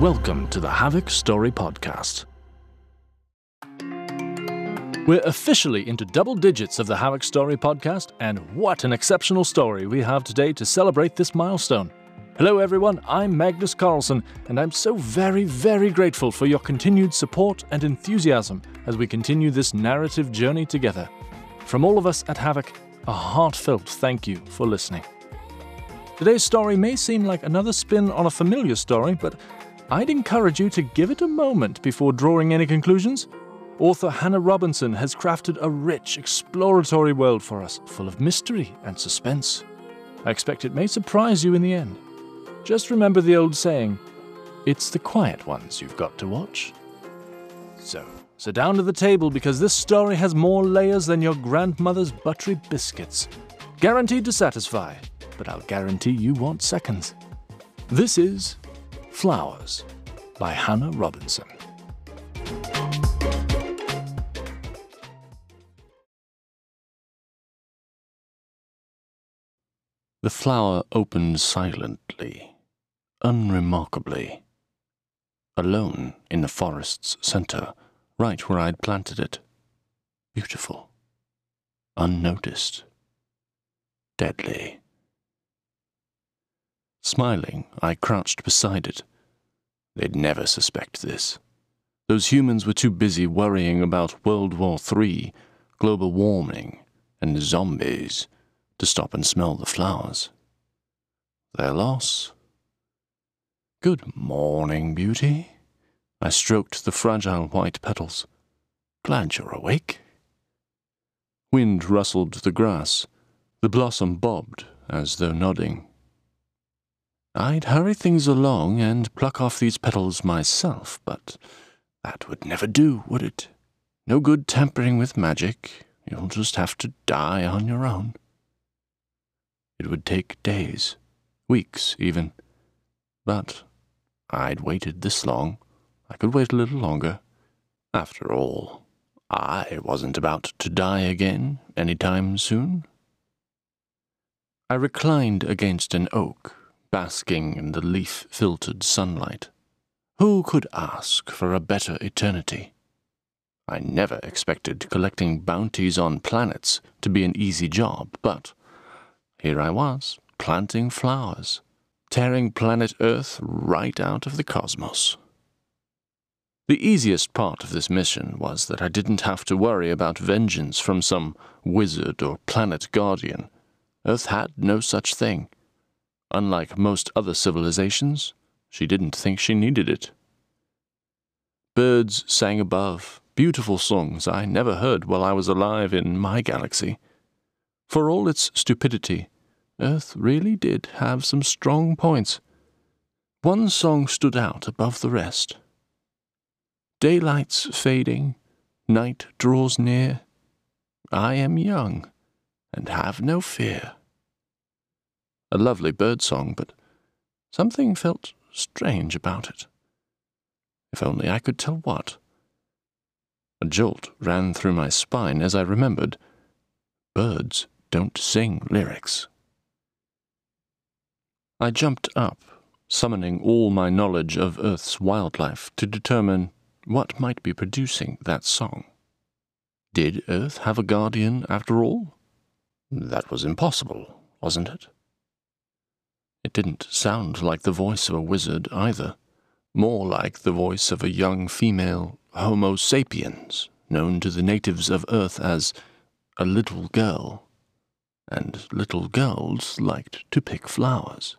Welcome to the Havok Story Podcast. We're officially into double digits of the Havok Story Podcast, and what an exceptional story we have today to celebrate this milestone. Hello, everyone. I'm Magnus Carlson, and I'm so very, very grateful for your continued support and enthusiasm as we continue this narrative journey together. From all of us at Havok, a heartfelt thank you for listening. Today's story may seem like another spin on a familiar story, but I'd encourage you to give it a moment before drawing any conclusions. Author Hannah Robinson has crafted a rich, exploratory world for us, full of mystery and suspense. I expect it may surprise you in the end. Just remember the old saying it's the quiet ones you've got to watch. So, sit down to the table because this story has more layers than your grandmother's buttery biscuits. Guaranteed to satisfy, but I'll guarantee you want seconds. This is Flowers by Hannah Robinson. The flower opened silently, unremarkably, alone in the forest's center, right where I'd planted it. Beautiful, unnoticed, deadly. Smiling, I crouched beside it. They'd never suspect this. Those humans were too busy worrying about World War III, global warming, and zombies to stop and smell the flowers. Their loss? Good morning, beauty. I stroked the fragile white petals. Glad you're awake. Wind rustled the grass. The blossom bobbed as though nodding. I'd hurry things along and pluck off these petals myself, but that would never do, would it? No good tampering with magic. You'll just have to die on your own. It would take days, weeks even. But I'd waited this long. I could wait a little longer. After all, I wasn't about to die again any time soon. I reclined against an oak, basking in the leaf filtered sunlight. Who could ask for a better eternity? I never expected collecting bounties on planets to be an easy job, but here I was, planting flowers, tearing planet Earth right out of the cosmos. The easiest part of this mission was that I didn't have to worry about vengeance from some wizard or planet guardian. Earth had no such thing. Unlike most other civilizations, she didn't think she needed it. Birds sang above, beautiful songs I never heard while I was alive in my galaxy. For all its stupidity, Earth really did have some strong points. One song stood out above the rest. Daylight's fading, night draws near. I am young and have no fear. A lovely bird song, but something felt strange about it. If only I could tell what. A jolt ran through my spine as I remembered birds don't sing lyrics. I jumped up, summoning all my knowledge of Earth's wildlife to determine what might be producing that song. Did Earth have a guardian after all? That was impossible, wasn't it? It didn't sound like the voice of a wizard either, more like the voice of a young female Homo sapiens, known to the natives of Earth as a little girl. And little girls liked to pick flowers.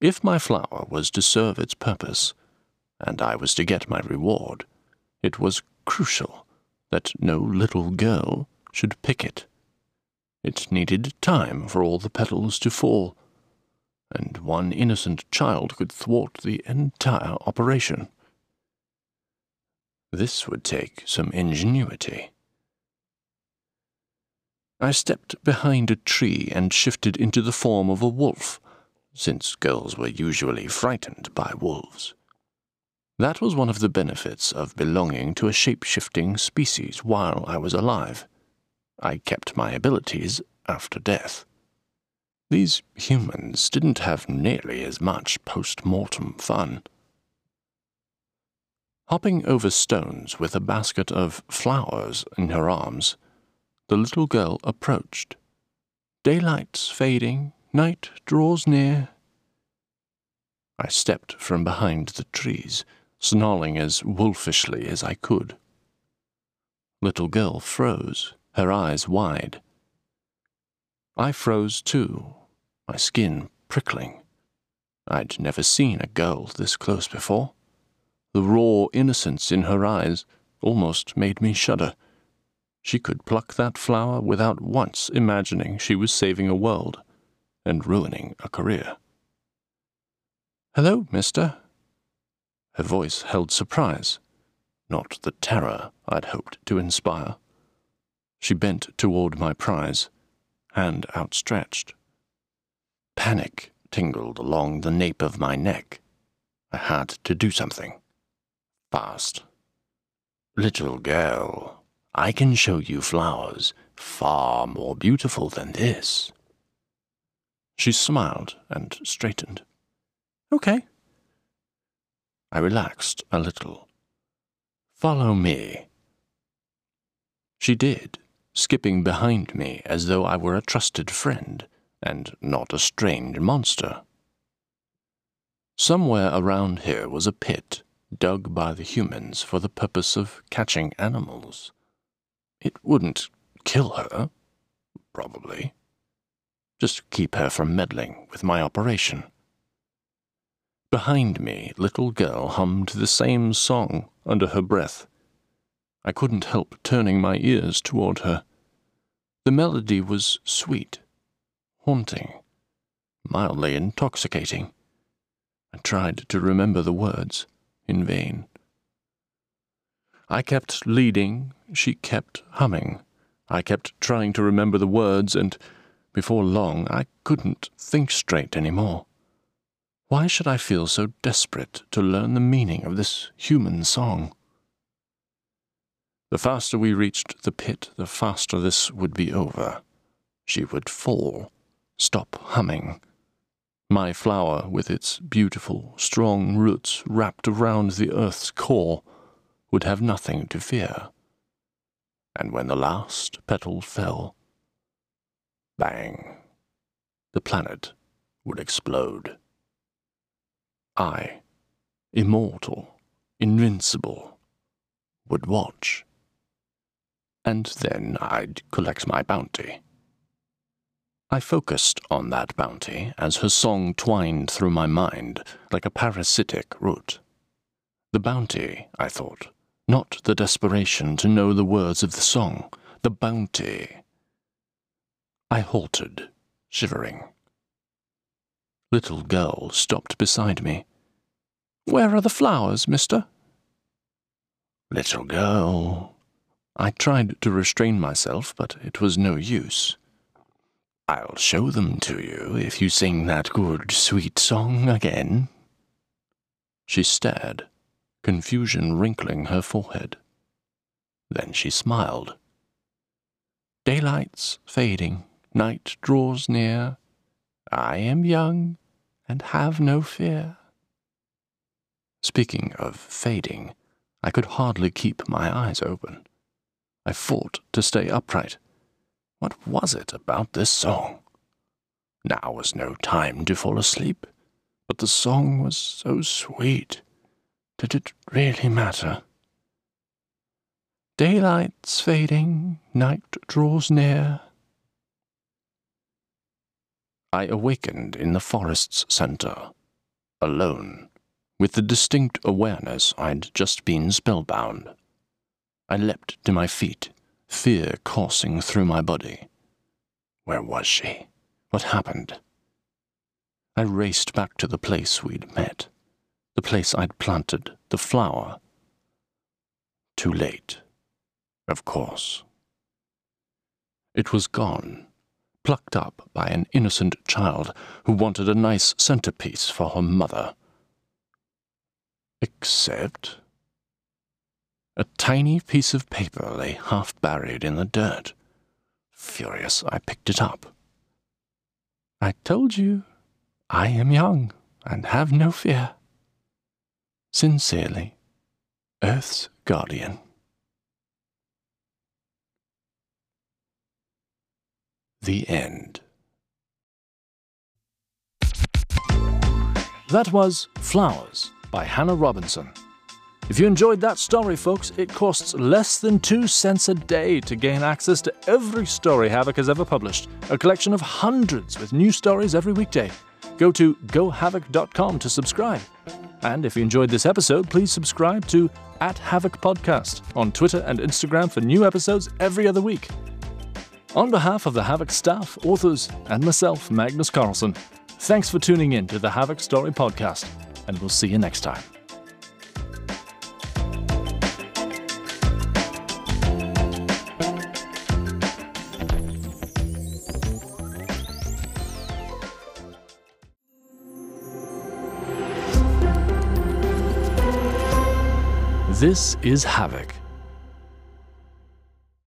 If my flower was to serve its purpose, and I was to get my reward, it was crucial that no little girl should pick it. It needed time for all the petals to fall, one innocent child could thwart the entire operation. This would take some ingenuity. I stepped behind a tree and shifted into the form of a wolf since girls were usually frightened by wolves. That was one of the benefits of belonging to a shape shifting species while I was alive. I kept my abilities after death. These humans didn't have nearly as much post mortem fun. Hopping over stones with a basket of flowers in her arms, the little girl approached. Daylight's fading, night draws near. I stepped from behind the trees, snarling as wolfishly as I could. Little girl froze, her eyes wide. I froze too, my skin prickling. I'd never seen a girl this close before. The raw innocence in her eyes almost made me shudder. She could pluck that flower without once imagining she was saving a world and ruining a career. Hello, mister. Her voice held surprise, not the terror I'd hoped to inspire. She bent toward my prize, hand outstretched. Panic tingled along the nape of my neck. I had to do something fast. Little girl, I can show you flowers far more beautiful than this. She smiled and straightened. Okay. I relaxed a little. Follow me. She did, skipping behind me as though I were a trusted friend and not a strange monster. Somewhere around here was a pit dug by the humans for the purpose of catching animals. It wouldn't kill her, probably. Just keep her from meddling with my operation. Behind me, little girl hummed the same song under her breath. I couldn't help turning my ears toward her. The melody was sweet, haunting, mildly intoxicating. I tried to remember the words in vain. I kept leading, she kept humming. I kept trying to remember the words, and before long I couldn't think straight any more. Why should I feel so desperate to learn the meaning of this human song? The faster we reached the pit, the faster this would be over. She would fall, stop humming, my flower, with its beautiful, strong roots wrapped around the earth's core, would have nothing to fear. And when the last petal fell, bang, the planet would explode. I, immortal, invincible, would watch. And then I'd collect my bounty. I focused on that bounty as her song twined through my mind like a parasitic root. The bounty, I thought, not the desperation to know the words of the song, the bounty. I halted, shivering. Little girl stopped beside me. Where are the flowers, mister? Little girl. I tried to restrain myself, but it was no use. I'll show them to you if you sing that good, sweet song again. She stared, confusion wrinkling her forehead. Then she smiled. Daylight's fading, night draws near. I am young and have no fear. Speaking of fading, I could hardly keep my eyes open. I fought to stay upright what was it about this song? Now was no time to fall asleep, but the song was so sweet. Did it really matter? Daylight's fading, night draws near. I awakened in the forest's center, alone, with the distinct awareness I'd just been spellbound. I leapt to my feet fear coursing through my body. Where was she? What happened? I raced back to the place we'd met, the place I'd planted the flower. Too late, of course. It was gone, plucked up by an innocent child who wanted a nice centerpiece for her mother. Except a tiny piece of paper lay half buried in the dirt. Furious, I picked it up. I told you, I am young and have no fear. Sincerely, Earth's Guardian. The End. That was Flowers by Hannah Robinson. If you enjoyed that story, folks, it costs less than two cents a day to gain access to every story Havok has ever published, a collection of hundreds with new stories every weekday. Go to gohavok.com to subscribe. And if you enjoyed this episode, please subscribe to at Havok Podcast on Twitter and Instagram for new episodes every other week. On behalf of the Havok staff, authors, and myself, Magnus Carlson, thanks for tuning in to the Havok Story Podcast, and we'll see you next time. This is Havok